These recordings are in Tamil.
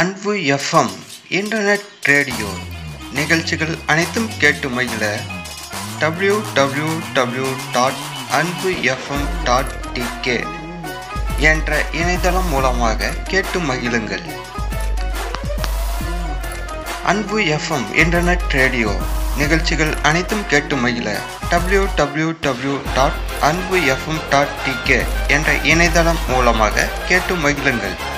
அன்பு எஃப்எம் இன்டர்நெட் ரேடியோ. நிகழ்ச்சிகள் அனைத்தும் கேட்டு மகிழ W W W dot Anbu FM dot TK என்ற இணையதளம் மூலமாக கேட்டு மகிழுங்கள். அன்பு எஃப்எம் இன்டர்நெட் ரேடியோ. நிகழ்ச்சிகள் அனைத்தும் கேட்டு மகிழ W W W dot Anbu FM dot TK என்ற இணையதளம் மூலமாக கேட்டு மகிழுங்கள்.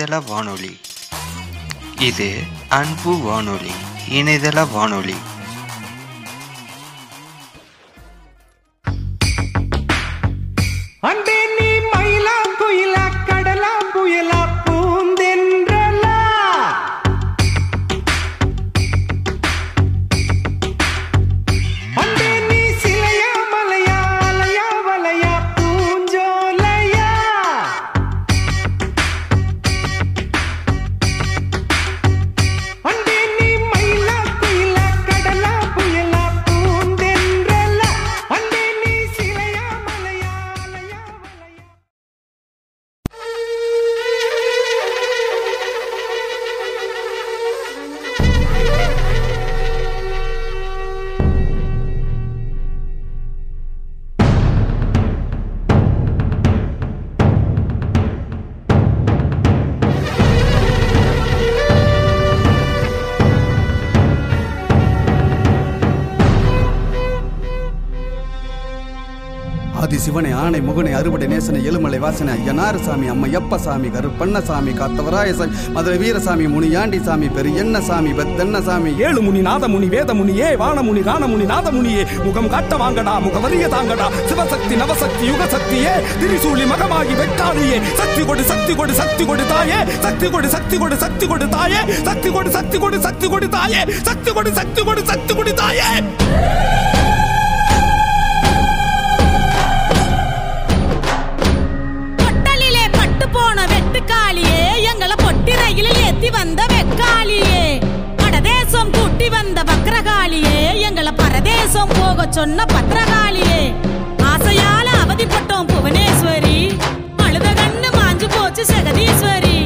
இணையதள வானொலி. இது அன்பு வானொலி இணையதள வானொலி. கணேசன அறுபடை நேசனை எழுமலை வாசனை ஐயனாரசாமி அம்மையப்ப சாமி கருப்பண்ணசாமி காத்தவராயசாமி மதுரை வீரசாமி முனியாண்டி சாமி பெரியண்ண சாமி பெத்தண்ண சாமி ஏழு முனி நாதமுனி வேதமுனியே வானமுனி காணமுனி நாதமுனியே. முகம் காட்ட வாங்கடா முகவரிய தாங்கடா. சிவசக்தி நவசக்தி யுகசக்தியே. திரிசூலி மகமாகி வெட்டாளியே சக்தி கொடு சக்தி கொடு சக்தி கொடு தாயே. சக்தி கொடு சக்தி கொடு சக்தி கொடு தாயே. சக்தி கொடு சக்தி கொடு சக்தி கொடு தாயே. சக்தி கொடு சக்தி கொடு சக்தி கொடு தாயே. ரயிலில் வந்த வெக்காளியே. படதேசம் கூட்டி வந்த வக்ரகாளியே. எங்களை பரதேசம் போக சொன்ன பத்திரகாளியே ஆசையால அவதிப்பட்டோம் புவனேஸ்வரி. அழுத கண்ணு மாஞ்சு போச்சு ஜெகதீஸ்வரி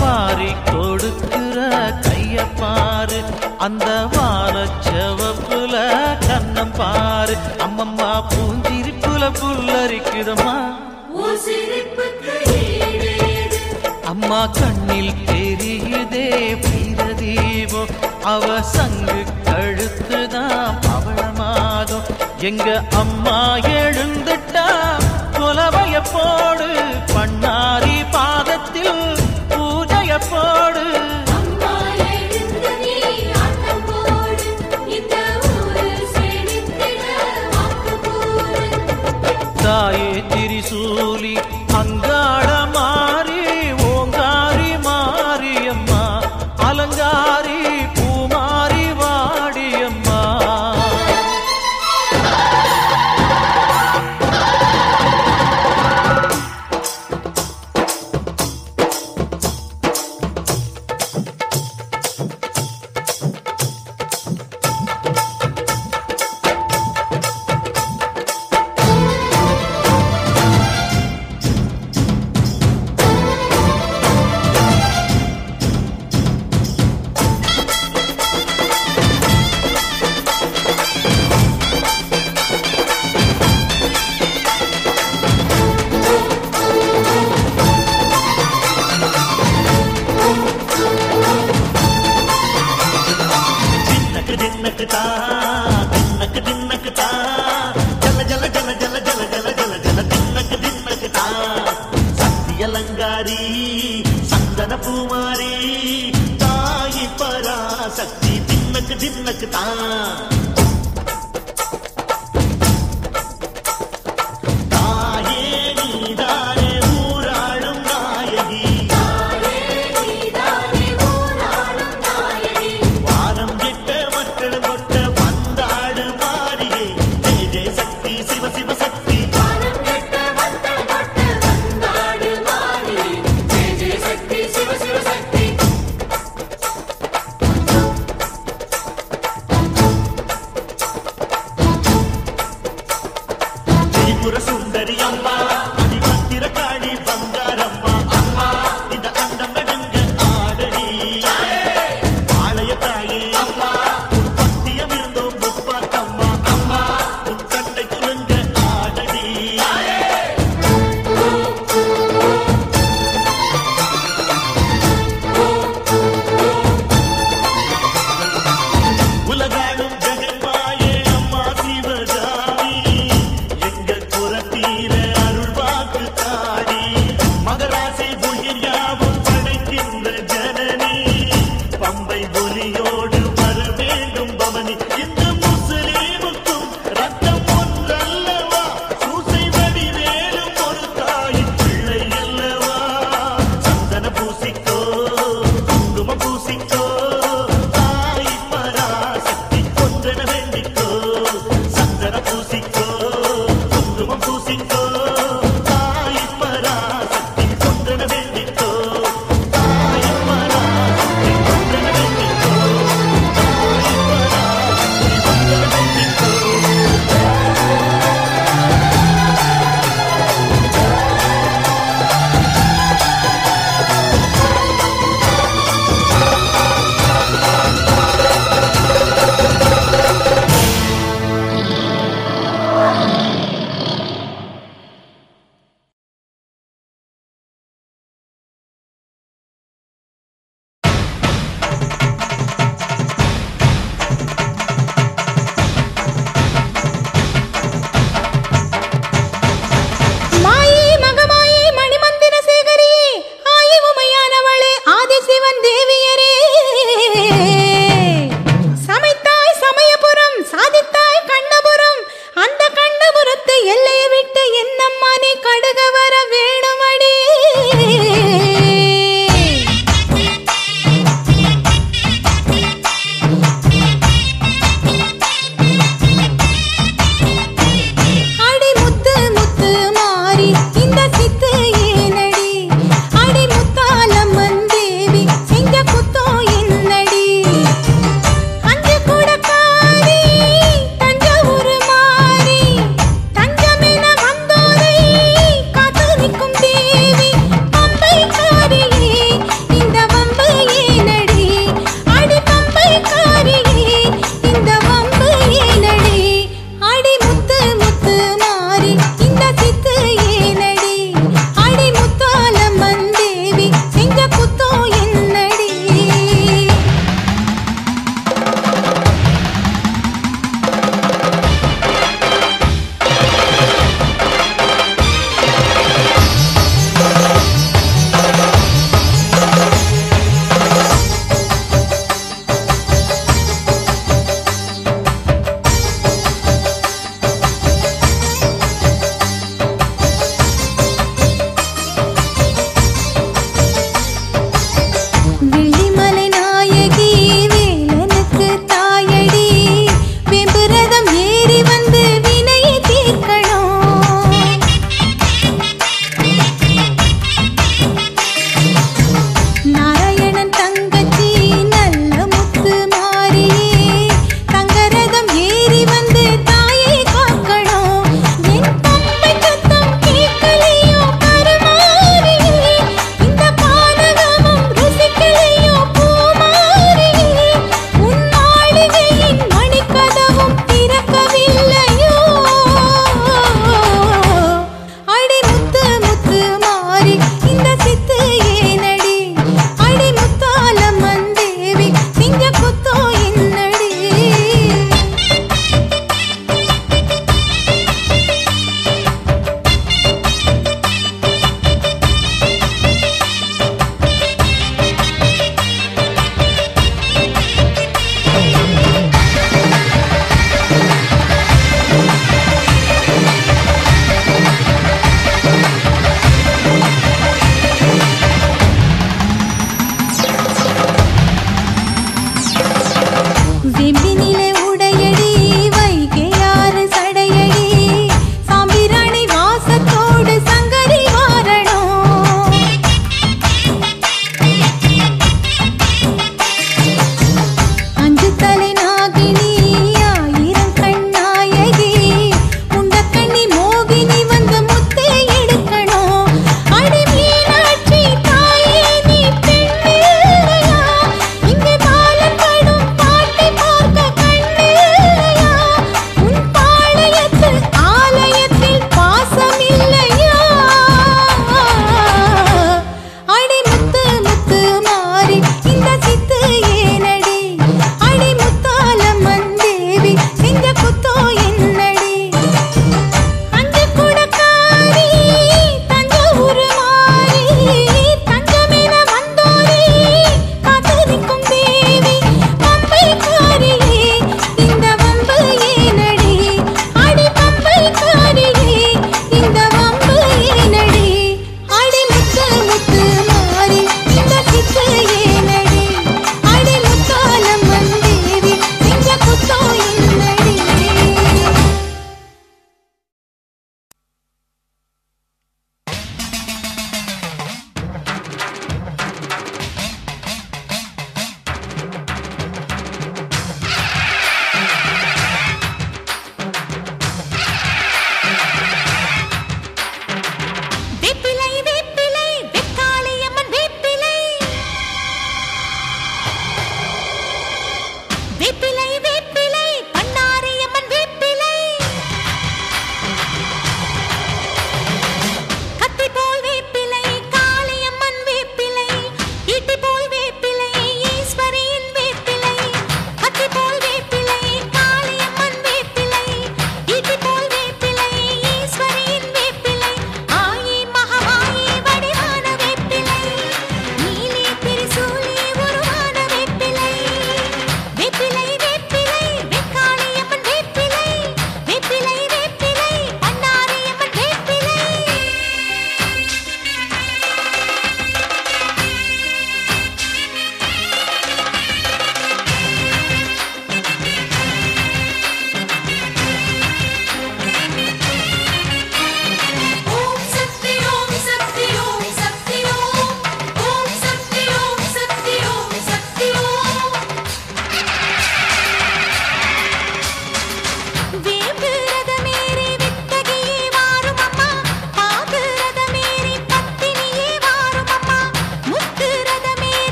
வாரி கொடுக்கிற கைய பாரு. அந்த வார செவப்புல கண்ணம் பாரு. அம்மம்மா பூஞ்சிரிப்புல புல்லரிக்குதம்மா. அம்மா கண்ணில் தெரியுதே வீரதீபோ அவ சங்கு கழுத்துதான் பவளமாகும் எங்க அம்மா எழுந்துட்டா கொலவைய போடு.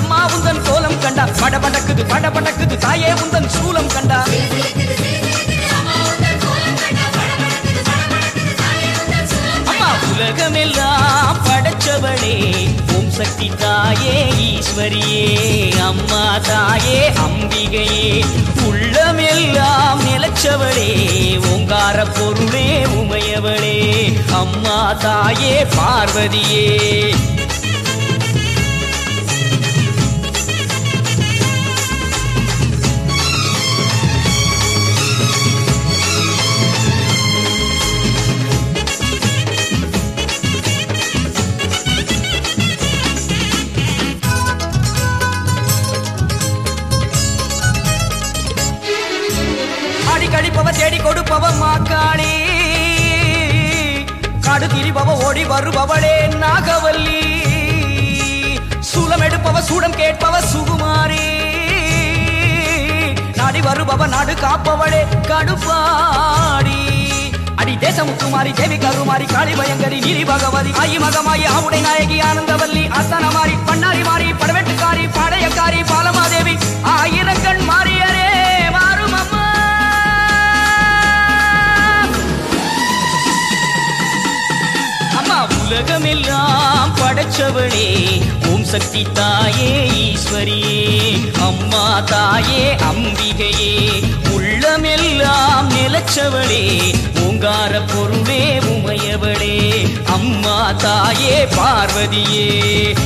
அம்மா உந்தன் கோலம் கண்டா. பட படக்குது பட படக்குது தாயே உந்தன் சூலம் கண்டா. அம்மா உலகமெல்லாம் படைச்சவளே. ஓம் சக்தி தாயே ஈஸ்வரியே. அம்மா தாயே அம்பிகையே. உள்ளமெல்லாம் நிலச்சவளே. ஓங்கார பொருளே உமையவளே. அம்மா தாயே பார்வதியே. ஓடி வருபவளே நாகவல்லி. சூலம் எடுப்பவ சூடம் கேட்பவ சுகுமாரி. நாடி வருபவ நாடு காப்பவளே கடுப்பாடி. அடி தேசமுத்துமாரி தேவி கருமாரி காளி பயங்கரி நீலி பகவதி ஆயி மகமாயி ஆவுடை நாயகி ஆனந்தவல்லி அசனமாரி பண்ணாரி மாறி படவெட்டுக்காரி பாடையக்காரி பாலமாதேவி ஆயிரங்கண் மாறி. உலகமெல்லாம் படைச்சவளே. ஓம் சக்தி தாயே ஈஸ்வரியே. அம்மா தாயே அம்பிகையே. உள்ளமெல்லாம் நிலச்சவளே. ஓங்கார பொருளே உமையவளே. அம்மா தாயே பார்வதியே.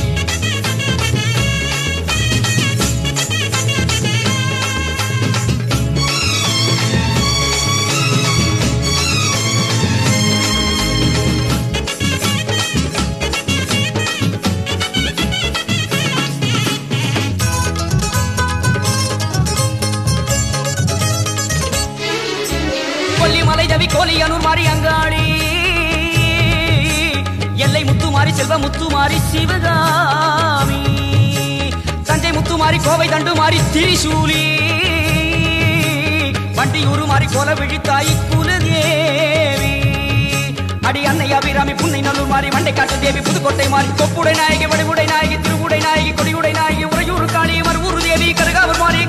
செல்வ முத்துமாரி சிவகாமி. தஞ்சை முத்துமாரி கோவை தண்டுமாரி திரிசூலி. வண்டியூரு மாறி கோல விழித்தாய் குலதேவி. அடி அன்னை அபிராமி புன்னை நல்லூர் மாறி வண்டை காட்டு தேவி புதுக்கோட்டை மாறி கொப்புடை நாயகி வடிவுடை நாயகி திருவுடை நாயகி கொடியுடை நாயகி உறையூர் காளி மறுவூர் தேவி கருகாவூர் மாறி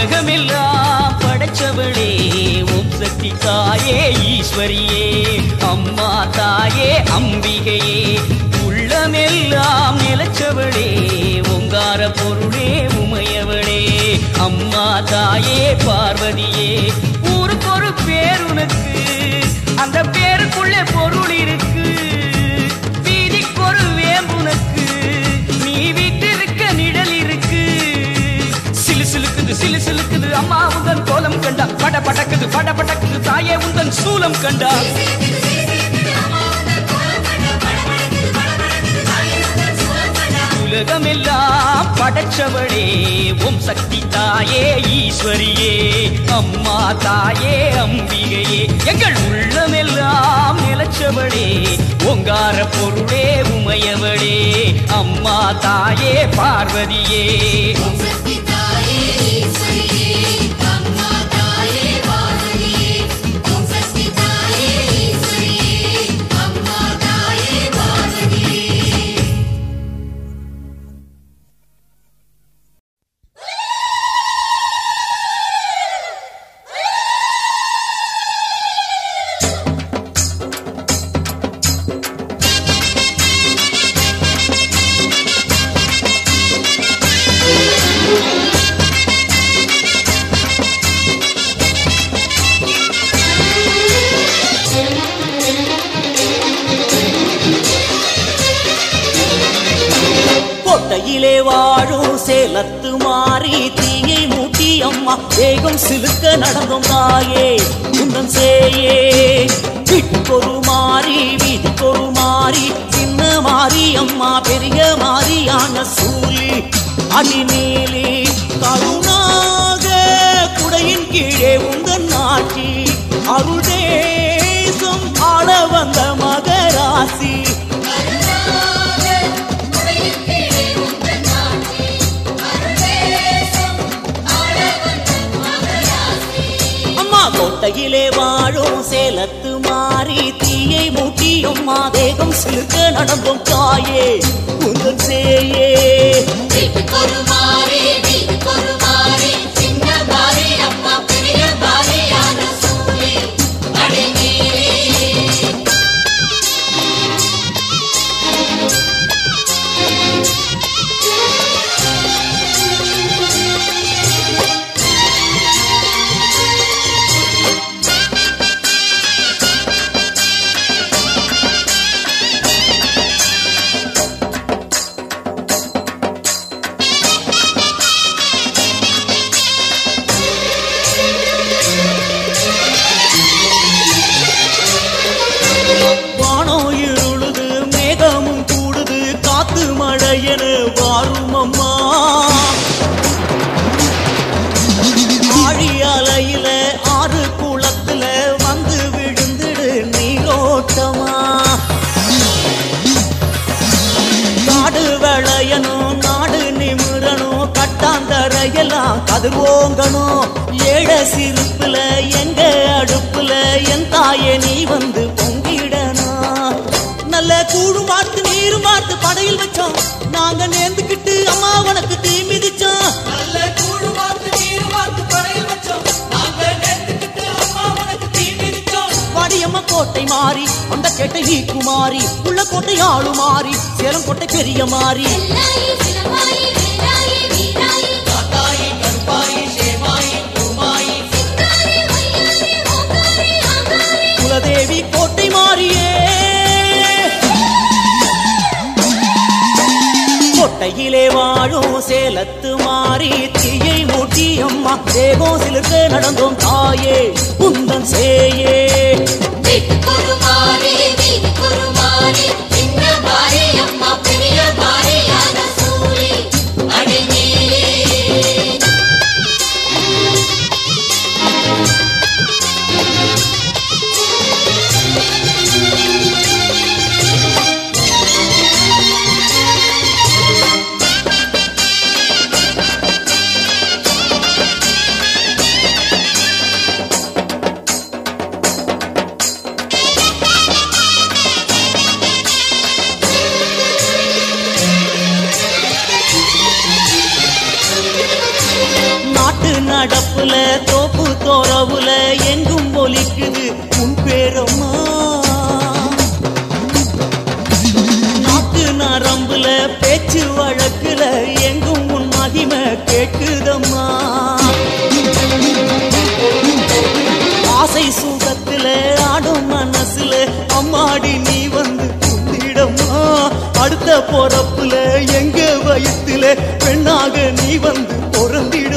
உலகமெல்லாம் படைச்சவளே ஓம் சக்தி தாயே ஈஸ்வரியே அம்மா தாயே அம்பிகையே. உள்ளமெல்லாம் நிலச்சவளே ஓங்கார பொருளே உமையவளே. அம்மா தாயே பார்வதி அம்மா உந்தன் கோலம் கண்டா. பட படக்குது பட படக்குது தாயே உந்தன் சூலம் கண்டா. உலகமெல்லாம் படைச்சவளே ஓம் சக்தி தாயே ஈஸ்வரியே. அம்மா தாயே அம்பிகையே. எங்கள் உள்ளமெல்லாம் நிலச்சவளே ஓங்கார பொருளே உமையவளே அம்மா தாயே பார்வதியே.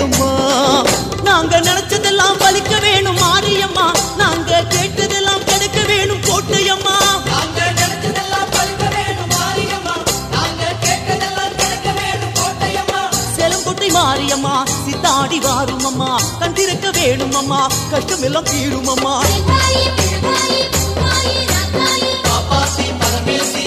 வேணுமா? நாங்க நினைச்சதெல்லாம் பலிக்க வேணும் மாரியம்மா. நாங்க கேட்டதெல்லாம் கிடைக்க வேணும் கோட்டையம்மா. மாரியம்மா. சித்தாடி வாருமம்மா. கண் திறக்க வேணுமம்மா கஷ்டம் எல்லாம் தீருமம்மா. காப்பாத்தி பரமேசி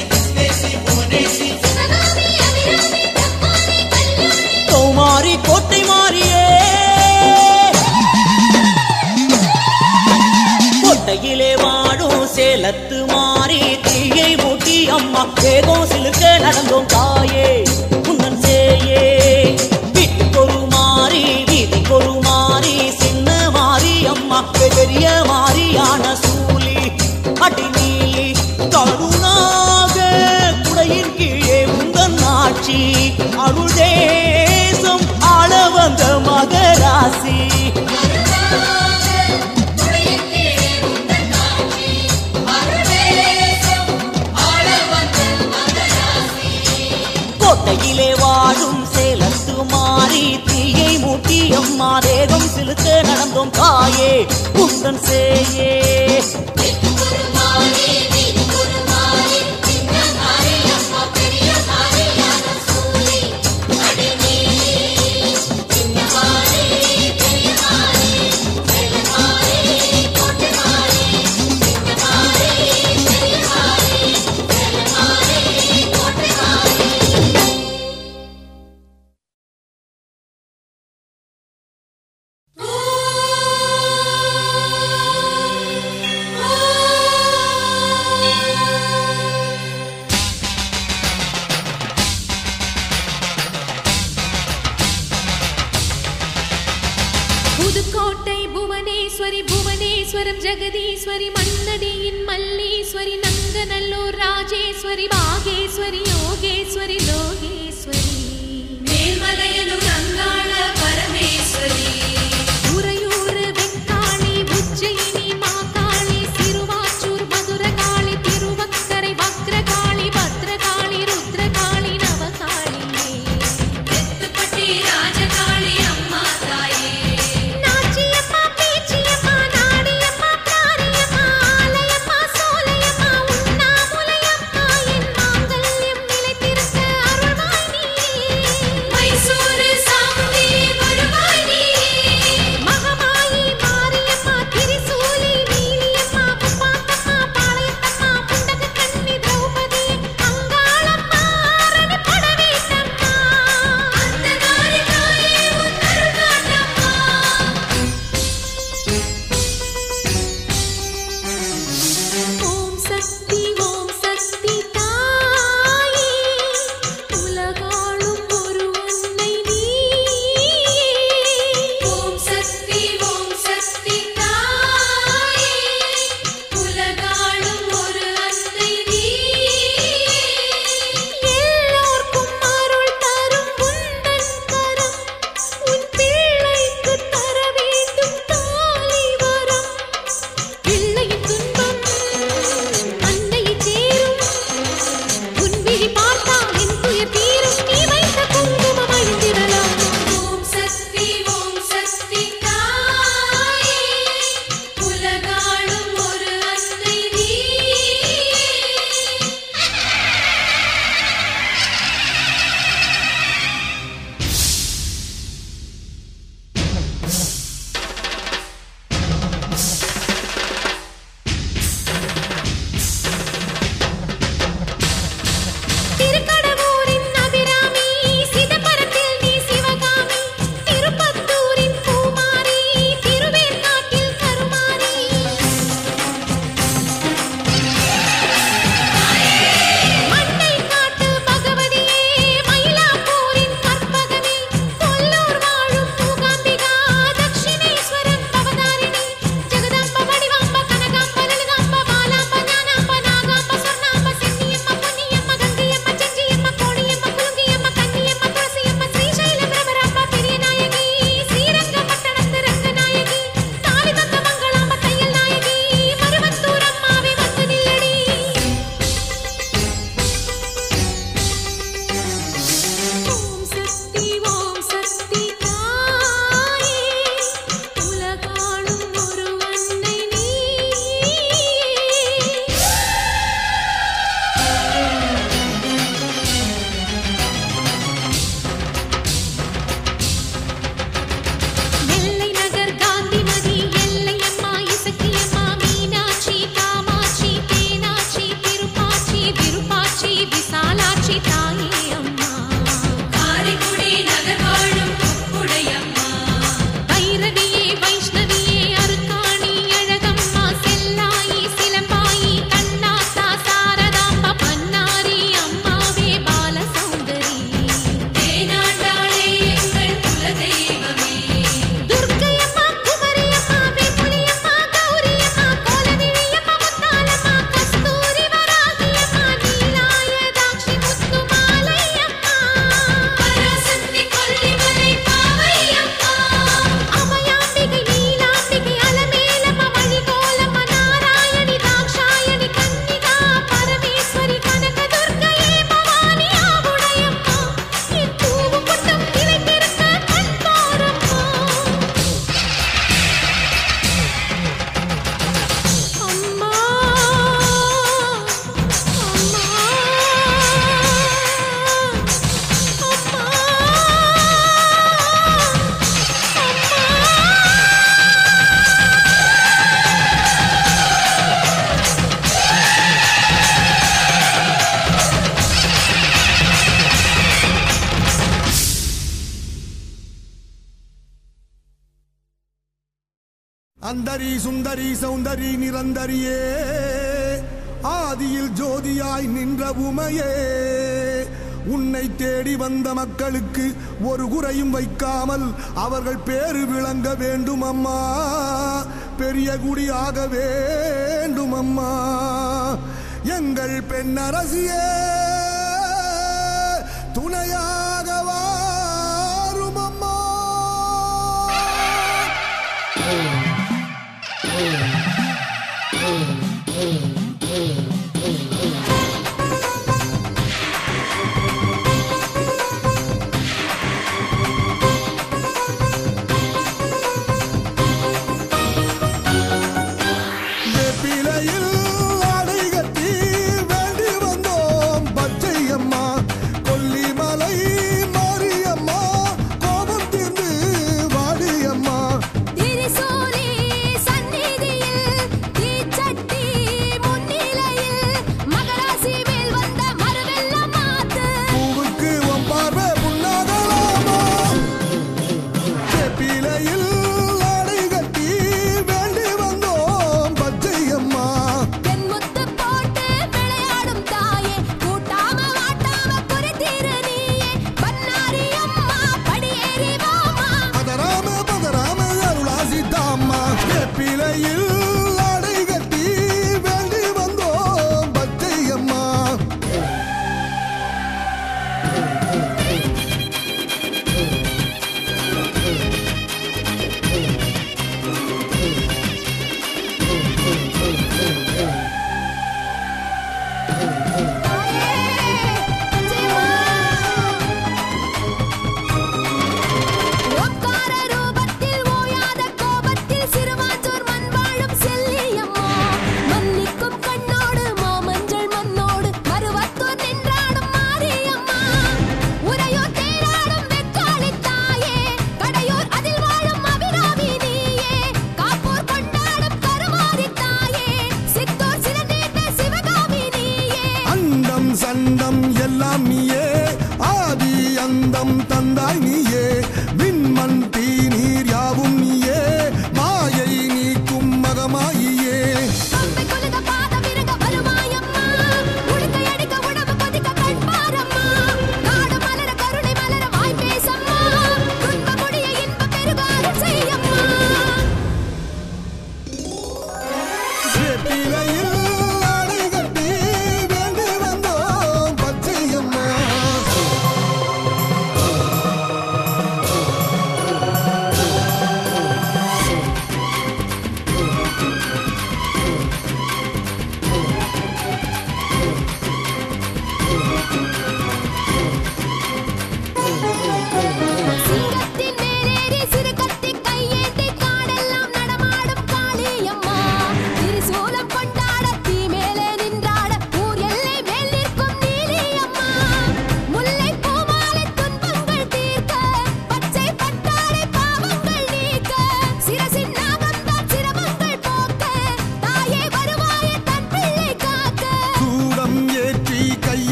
நாம் ஏதோ சிலுக்க நடந்தோம் தாயே உன்னன் சேயே. வீட்டுக்கொரு மாறி வீதிக்கொரு மாறி சின்ன மாறி அம்மா பெரிய மாறியான சூழி அடி நீலி கருணாக குடையின் கீழே உந்தன் ஆட்சி அருளே ஏந்தி தீயை மூட்டி அம்மா தேகம் சிலுக்க நடந்தோம் தாயே குந்தன் சேயே. மக்களுக்கு ஒரு குறையும் வைக்காமல் அவர்கள் பேரு விளங்க வேண்டும் அம்மா. பெரிய குடியாக வேண்டும் அம்மா. எங்கள் பெண்ணரசியே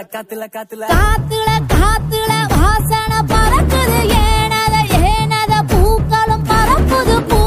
காத்துல காத்துல. காத்துல காத்துல வாசன பறக்குது. ஏனத ஏனத பூக்களும் பறக்குது. பூ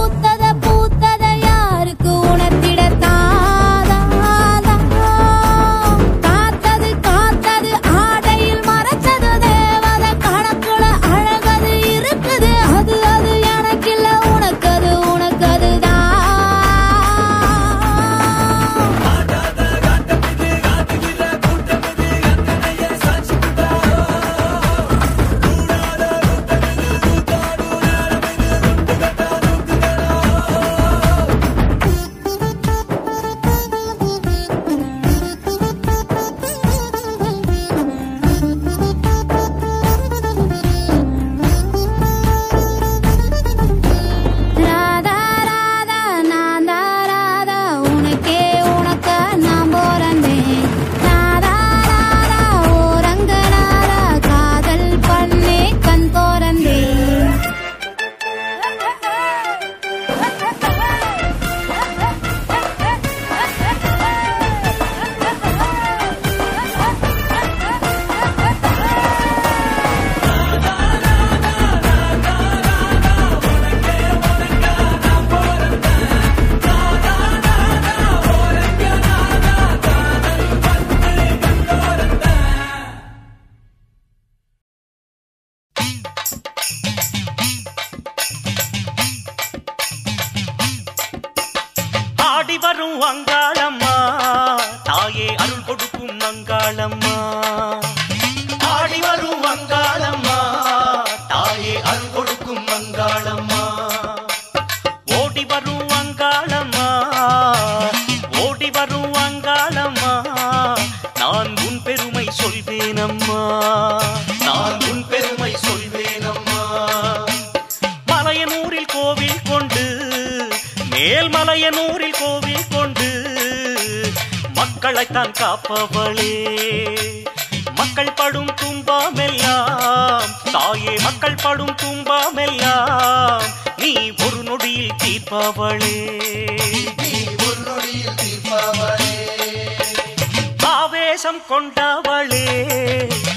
ஆவேசம் கொண்டவளே.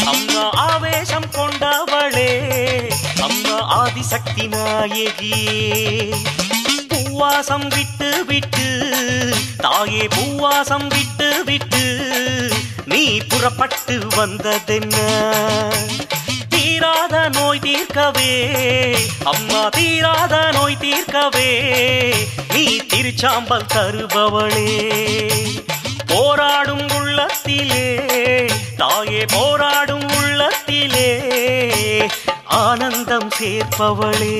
அம்மா ஆவேசம் கொண்டவளே. அம்மா ஆதிசக்தி நாயகி. பூவாசம் விட்டு விட்டு தாயே பூவாசம் விட்டு விட்டு நீ புறப்பட்டு வந்ததென்ன? தீராத நோய் தீர்க்கவே அம்மா தீராத நோய் தீர்க்கவே நீ திருச்சாம்பல் தருபவளே. போராடும் உள்ளத்திலே தாயே போராடும் உள்ளத்திலே ஆனந்தம் சேர்ப்பவளே.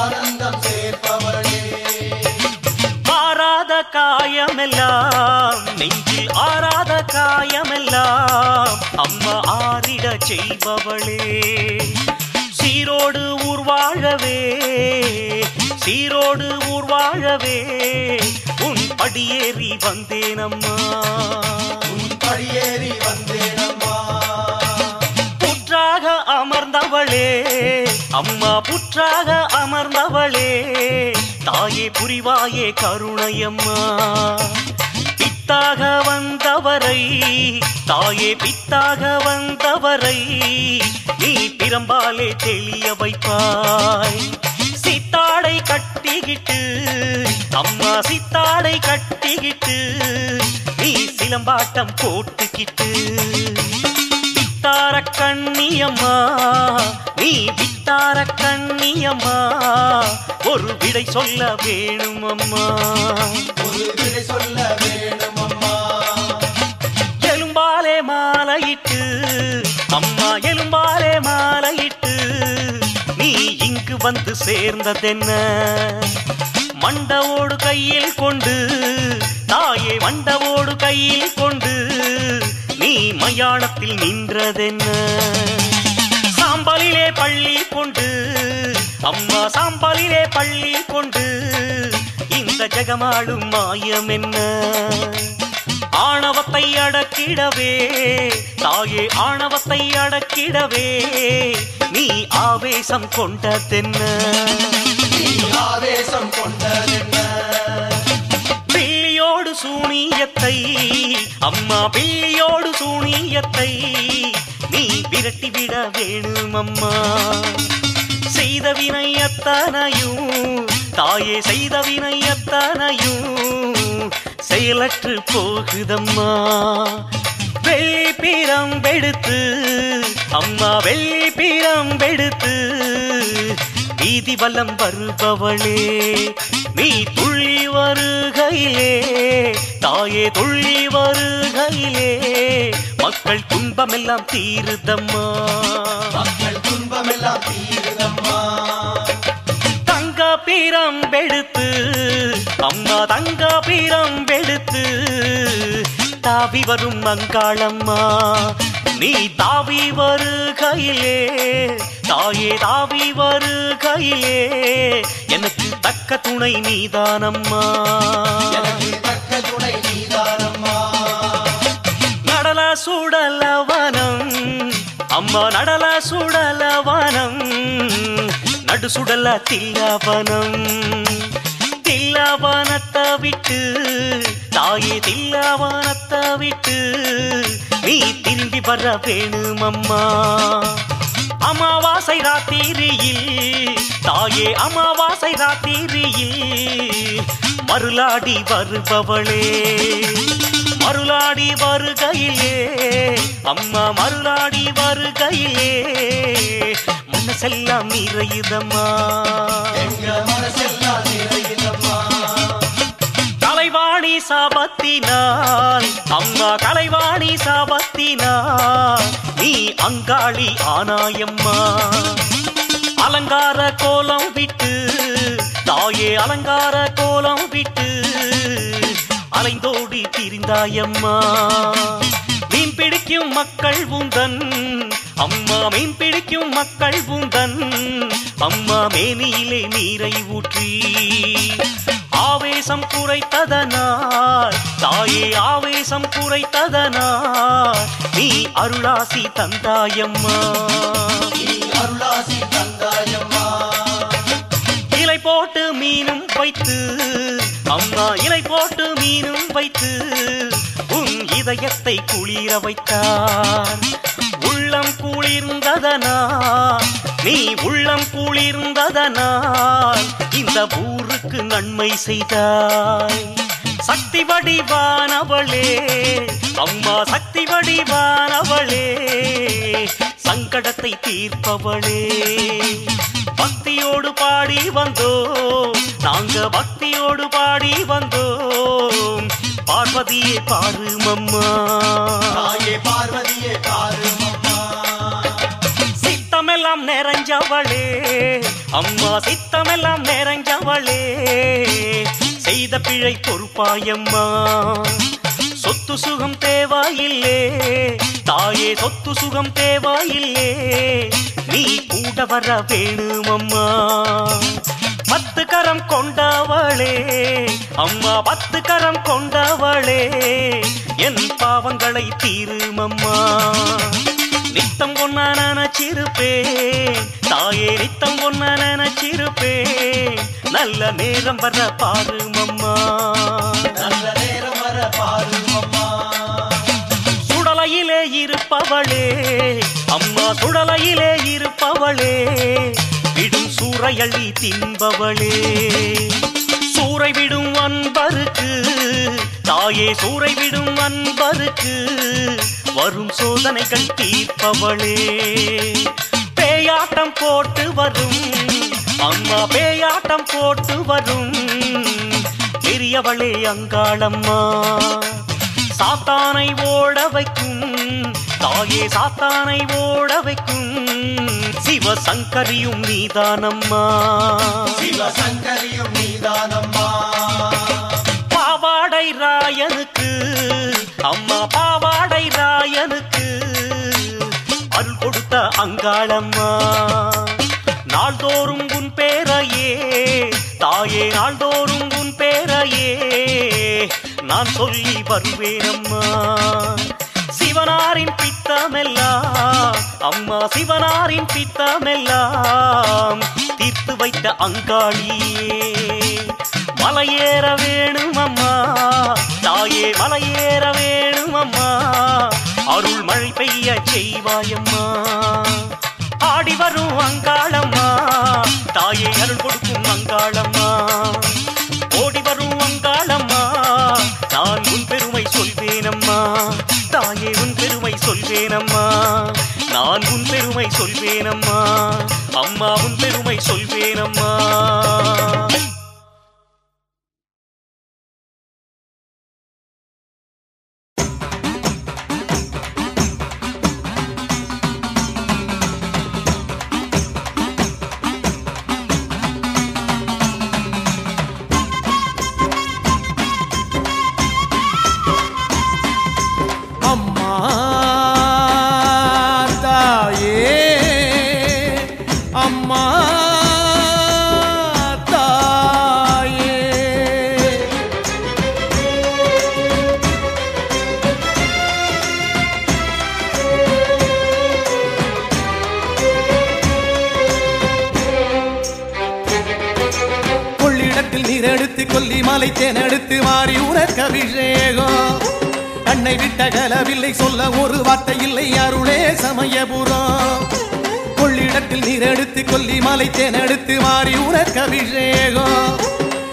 ஆனந்தம் சேர்ப்பவளே. ஆறாத காயமெல்லாம் நெஞ்சில் ஆறாத காயமெல்லாம் அம்மா ஆறிட செய்பவளே. சீரோடு ஊர் வாழவே சீரோடு ஊர் வாழவே. உன் படியேறி வந்தேனம்மா. உன் படியேறி வந்தேனம்மா. புற்றாக அமர்ந்தவளே. அம்மா புற்றாக அமர்ந்தவளே. தாயே புரிவாயே கருணையம்மா. பித்தாக வந்தவரை தாயே பித்தாக வந்தவரை நீ பிரம்பாலே தெளிய வைப்பாய். சித்தாடை கட்டிக்கிட்டு அம்மா சித்தாடை கட்டிக்கிட்டு நீ சிலம்பாட்டம் போட்டுக்கிட்டு. வித்தார கண்ணியம்மா நீ வித்தார கண்ணியம்மா ஒரு விடை சொல்ல வேணும் அம்மா ஒரு விடை சொல்ல வேணும் அம்மா எலும்பாலே மாலையிட்டு அம்மா எலும்பாலே மாலையிட்டு வந்து சேர்ந்ததென்ன? மண்டவோடு கையில் கொண்டு தாயே மண்டவோடு கையில் கொண்டு நீ மயானத்தில் நின்றதென்ன? சாம்பலிலே பள்ளி கொண்டு அம்மா சாம்பலிலே பள்ளி கொண்டு இந்த ஜெகமாளும் மாயம் என்ன ஆணவத்தை அடக்கிடவே. தாயே ஆணவத்தை அடக்கிடவே. நீ ஆவேசம் கொண்டதென்ன ஆவேசம் கொண்டதென்ன வில்லியோடு சூனியத்தை அம்மா பிள்ளையோடு சூனியத்தை நீ விரட்டிவிட வேணும் அம்மா செய்த வினை அத்தனையும் தாயே செய்த வினை அத்தனையும் செயலற்று போகுதம்மா. வெள்ளி பீரம் வெடுத்து அம்மா வெள்ளி பீரம் வெடுத்து வீதி வல்லம் வருபவளே நீ துள்ளி வருகையிலே தாயே துள்ளி வருகையிலே மக்கள் துன்பமெல்லாம் தீருதம்மா. மக்கள் துன்பமெல்லாம் தீருதம்மா தங்க பிரம்பெடுத்து அம்மா தங்க பிரம்பெடுத்து தாவி வரும் மங்காளம்மா நீ தாவி வருகையிலே தாயே தாவி வருகையிலே எனக்கு தக்க துணை நீதானம்மா. தக்க துணை நீதானம்மா. நடல சுடலவனம் அம்மா நடல சுடலவனம் நடு சுடல தில்லவனம். தில்லவனத்தை விட்டு தாயே தில்லவனத்தை விட்டு நீ திரும்பி வர வேணும் அம்மா அமாவாசை ராத்திரியில் தாயே அமாவாசை ராத்திரியில் மருளாடி வருபவளே. மருளாடி வருகையிலே. அம்மா மருளாடி வருகையிலே. மனசெல்லாம் நிறையுதம்மா. கலைவாணி சாபத்தினால். அம்மா கலைவாணி சாபத்தினால். நீ அங்காளி ஆனாயம்மா. அலங்கார கோலம் விட்டு தாயே அலங்கார கோலம் விட்டு அலைந்தோடி திரிந்தாயம்மா. மீன் பிடிக்கும் மக்கள் உந்தன். அம்மா மீன் பிடிக்கும் மக்கள் உந்தன். அம்மா மேனியிலே நீரை ஊற்றி. ஆவேசம் குறைத்ததனால் தாயே ஆவேசம் குறைத்ததனால் நீ அருளாசி தந்தாயம்மா. அருளாசி தந்தாயம்மா. இலை போட்டு மீனும் வைத்து அம்மா இலை போட்டு மீனும் வைத்து உன் இதயத்தை குளிர வைத்தார் உள்ளம் குளிர்ந்ததனால் நீ உள்ளம் குளிர்ந்ததனால் இந்த ஊருக்கு நன்மை செய்தாய். சக்தி வடிவானவளே அம்மா சக்தி வடிவானவளே சங்கடத்தை தீர்ப்பவளே. பக்தியோடு பாடி வந்தோம். நாங்க பக்தியோடு பாடி வந்தோம். பார்வதியே பாரு மம்மா தாயே பார்வதியே பாருமம்மா. சித்தமெல்லாம் நிறைஞ்சவளே. அம்மா சித்தமெல்லாம் நிறைஞ்சவளே. செய்த பிழை பொறுப்பாயம்மா. சொத்து சுகம் தேவாயில்லே. தாயே சொத்து சுகம் தேவாயில்லே. நீ கூட வர வேணுமம்மா. பத்து கரம் கொண்டவளே. அம்மா பத்து கரம் கொண்டவளே. என் பாவங்களை தீருமம்மா. நித்தம் ஒன்ன நினைச்சிருப்பேன் தாயே நித்தம் ஒன்ன நினைச்சிருப்பேன் நல்ல நேரம் வர பாருமம்மா. நல்ல இருப்பவளே. அம்மா சுடலையிலே இருப்பவளே. விடும் சூறையள்ளி தின்பவளே. சூறை விடும் அன்பருக்கு தாயே சூறை விடும் அன்பருக்கு வரும் சோதனைகள் தீர்ப்பவளே. பேயாட்டம் போட்டு வரும் அம்மா பேயாட்டம் போட்டு வரும். பெரியவளே அங்காளம்மா சாத்தானை ஓட வைக்கும் தாயே சாத்தானை ஓட வைக்கும். சிவசங்கரியும் நீதானம்மா. சிவசங்கரியும் நீதானம்மா. பாவாடை ராயனுக்கு அம்மா பாவாடை ராயனுக்கு அருள் கொடுத்த அங்காளம்மா. நாள்தோறும் உன் பேரையே தாயே நாள்தோறும் உன் பேரையே நான் சொல்லி வருவேனம்மா. சிவனாரின் பித்தமெல்லாம் அம்மா சிவனாரின் பித்தமெல்லாம் தீர்த்து வைத்த அங்காளியே. மலையேற வேணும் அம்மா தாயே மலையேற வேணும் அம்மா அருள் மழை பெய்ய செய்வாயம்மா. ஆடி வரும் அங்காளம்மா தாயே அருள் கொடுக்கும் அங்காளம்மா. வரும் அங்காளம்மா நான் உன் பெருமை சொல்வேனம்மா. தாயே உன் பெருமை சொல்வேனம்மா. நான் உன் பெருமை சொல்வேனம்மா. அம்மா உன் பெருமை சொல்வேனம்மா. அம்மா தாயே. கொள்ளிடத்தில் நீரெடுத்து கொல்லி மலை தேனெடுத்து மாறி உனக்கு அபிஷேகம். கண்ணை விட்ட கலவில்லை சொல்ல ஒரு வார்த்தை இல்லை அருளே சமயபுரம். கொள்ளிடத்தில் நீரெடுத்து கொல்லி மலை தேனெடுத்து மாறி உனக்கு அபிஷேகம்.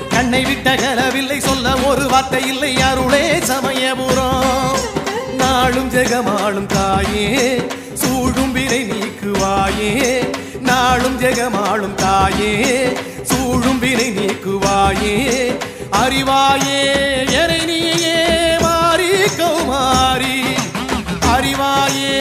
கண்ணை விட்ட கலவில்லை சொல்ல ஒரு வார்த்தை இல்லை அருளே சமயபுரம். நாளும் ஜெகமாளும் தாயே சூழும் விரை நீக்குவாயே. நாளும் ஜெகமாளும் தாயே சூழும் வினை நீக்குவாயே. அறிவாயே எனை நீயே மாறி கௌமாரி. அறிவாயே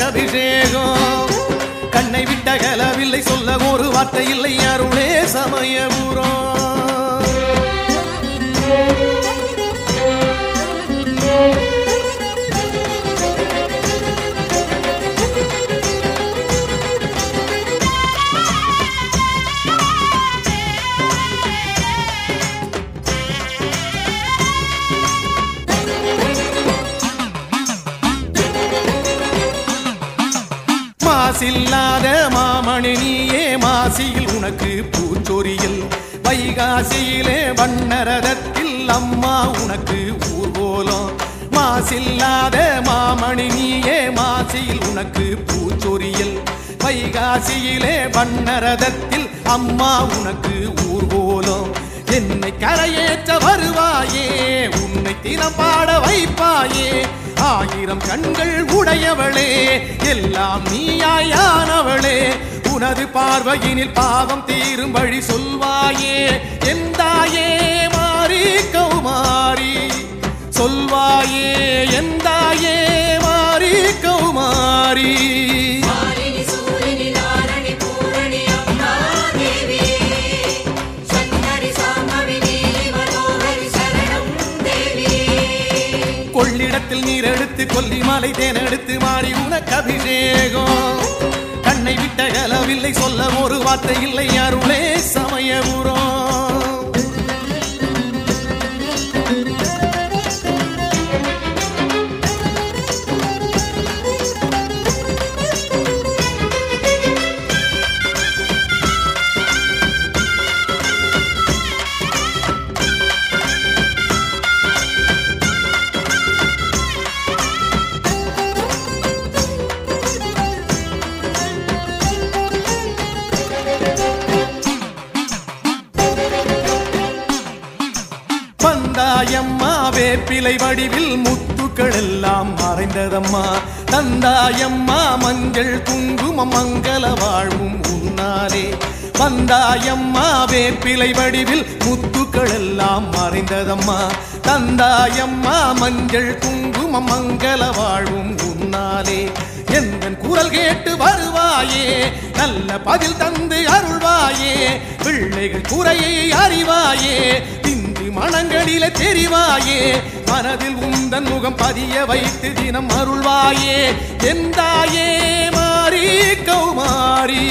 உனக்கு அபிஷேகம் கண்ணை விட்டகலவில்லை சொல்ல ஒரு வார்த்தை இல்லை அருளே சமயபுரம். வைகாசியில் உனக்கு பூச்சொரியில். வைகாசியிலே வண்ணரதத்தில் அம்மா உனக்கு ஊர்வலம் மாசில்லாத மாமணி நீயே மாசியில் உனக்கு பூச்சொரியில். வைகாசியிலே வண்ணரதத்தில் அம்மா உனக்கு ஊர்வலம் என்னை கரையேற்ற வருவாயே உன்னை தினம் பாட வைப்பாயே. ஆயிரம் கண்கள் உடையவளே எல்லாம் நீயாயானவளே. உனது பார்வையினில் பாவம் தீரும் வழி சொல்வாயே. எந்தாயே மாறி கௌமாரி. சொல்வாயே எந்தாயே மாறி கௌமாரி. கொள்ளிடத்தில் நீர் எடுத்து கொல்லி மலை தேன் எடுத்து மாறி உனக்கு அபிஷேகம். கண்ணை சொல்ல ஒரு வார்த்தை இல்லை. அருளே சமயபுரம். வடிவில் முத்துக்கள் எல்லாம் மறைந்ததம்மா. தந்தாயம்மா மஞ்சள் குங்குமம் மங்கள வாழ்வும் உன்னாலே. வந்தாயம்மா வேப்பிலை வடிவில் முத்துக்கள் எல்லாம் மறைந்ததம்மா. தந்தாயம்மா மஞ்சள் குங்குமம் மங்கள வாழ்வும் உன்னாலே. எந்தன் குரல் கேட்டு வருவாயே? நல்ல பதில் தந்து அருள்வாயே. பிள்ளைகள் குறையை அறிவாயே. மனங்களில தெரிவாயே. மனதில் உந்தன் முகம் பதிய வைத்து தினம் அருள்வாயே. எந்தாயே மாறி கௌமாரி.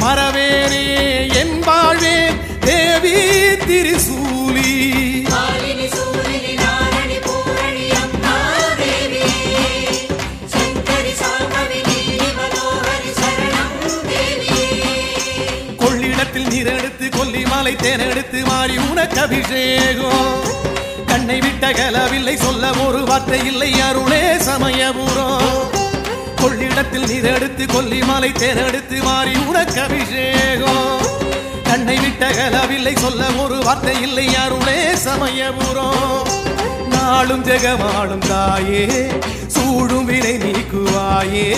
மறவேனே என் வாழ்வே தேவி திரிசூலி. தேனெடுத்து மாறி உனக்கு அபிஷேகம். கண்ணை விட்ட கலவில்லை சொல்ல ஒரு வார்த்தை இல்லை அருளே சமயபுரம். கொள்ளிடத்தில் நீரெடுத்து கொல்லிமலை தேனெடுத்து மாறி உனக்கு அபிஷேகம். கண்ணை விட்ட கலவில்லை சொல்ல ஒரு வார்த்தை இல்லை அருளே சமயபுரம். நாளும் ஜெகமாளும் தாயே சூடும் வினை நீக்குவாயே.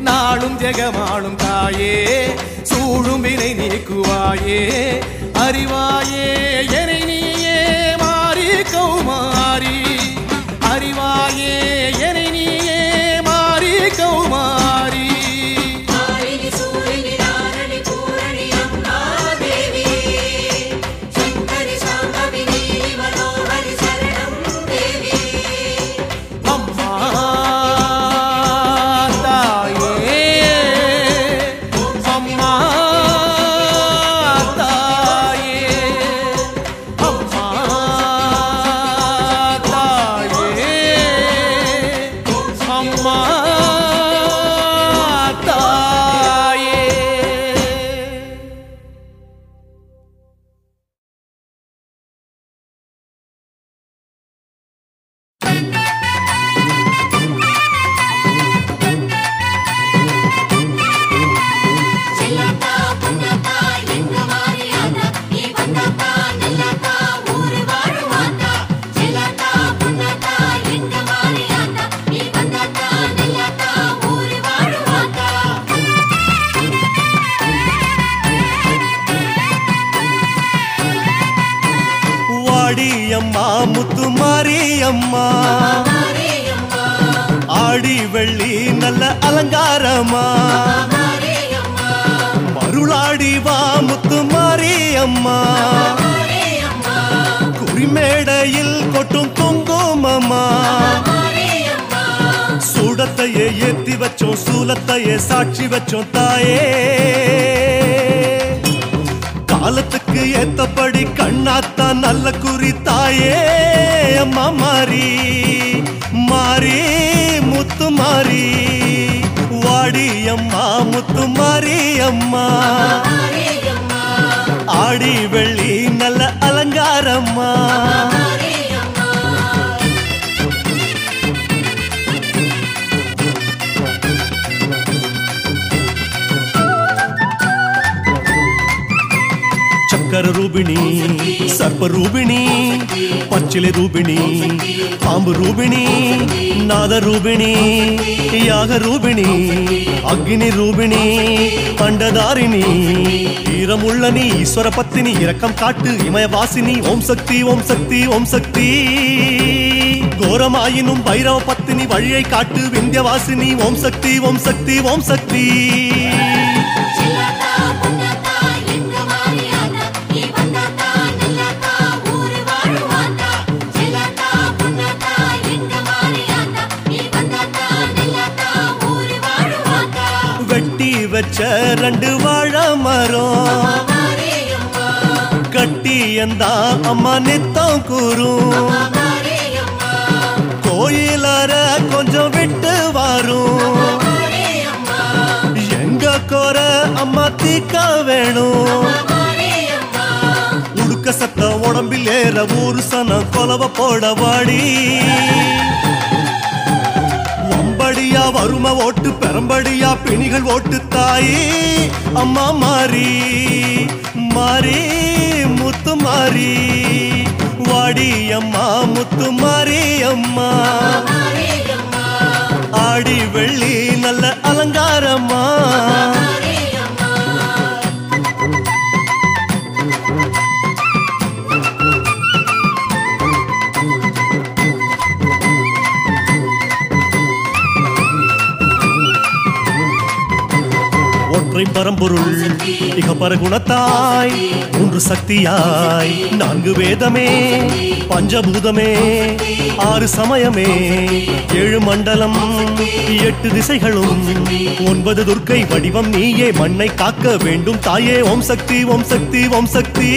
நாளும் ஜெகமாளும் தாயே சூடும் வினை நீக்குவாயே. அறிவாயே என நீயே மாறி கௌமாரி. அறிவாயே யோகினி ரூபிணி அண்டதாரிணி ஈரமுள்ள நீ ஈஸ்வர பத்தினி இரக்கம் காட்டு இமயவாசினி ஓம் சக்தி ஓம் சக்தி ஓம் சக்தி. கோரமாயினும் பைரவ பத்தினி வழியை காட்டு விந்தியவாசினி ஓம் சக்தி ஓம் சக்தி ஓம் சக்தி. கட்டி அம்மா நித்தம் கூறும். கோயிலார கொஞ்சம் விட்டு வரும். எங்க கோர அம்மா தீக்க வேணும். உடுக்க சத்த உடம்பில் ஏற ஊரு சன கொலவ போட வாடி. ஒம்படியா வரும ஓட்டு பெரம்படியா பிணிகள் ஓட்டு தாயி அம்மா மாறி. மாறி வாடியம்மா முத்து மாறி ஒன்றை பரம்பொருள். இக பரகுணத்தாய் மூன்று சக்தியாய். நான்கு வேதமே பஞ்சபூதமே ஆறு சமயமே. ஏழு மண்டலம் எட்டு திசைகளும் ஒன்பது துர்க்கை வடிவம். நீயே மண்ணை காக்க வேண்டும் தாயே. ஓம் சக்தி ஓம் சக்தி ஓம் சக்தி.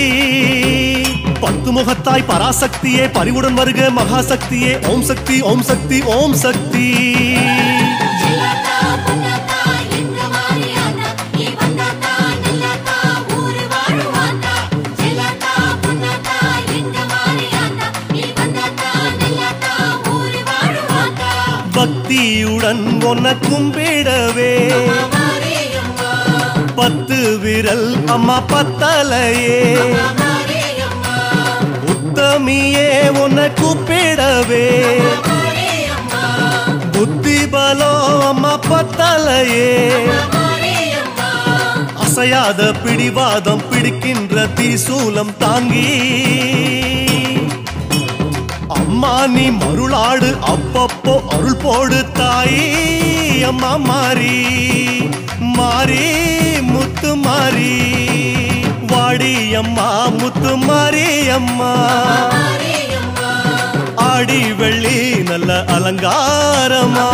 பத்து முகத்தாய் பராசக்தியே பறிவுடன் வருக மகாசக்தியே. ஓம் சக்தி ஓம் சக்தி ஓம் சக்தி. பக்தியுடன் உன்ன கும்பிடவே பத்து விரல் அம்மா பத்தலையே. உத்தமியே உன்னை கூப்பிடவே புத்தி பலோ அம்மா பத்தலையே. அசையாத பிடிவாதம் பிடிக்கின்ற தீசூலம் தாங்கி. அம்மா நீ மருளாடு. அப்பப்போ அருள் போடு தாயே. அம்மா மாறி மாறி முத்து மாறி. வாடி அம்மா முத்து மாறி அம்மா. ஆடி வெள்ளி நல்ல அலங்காரமா.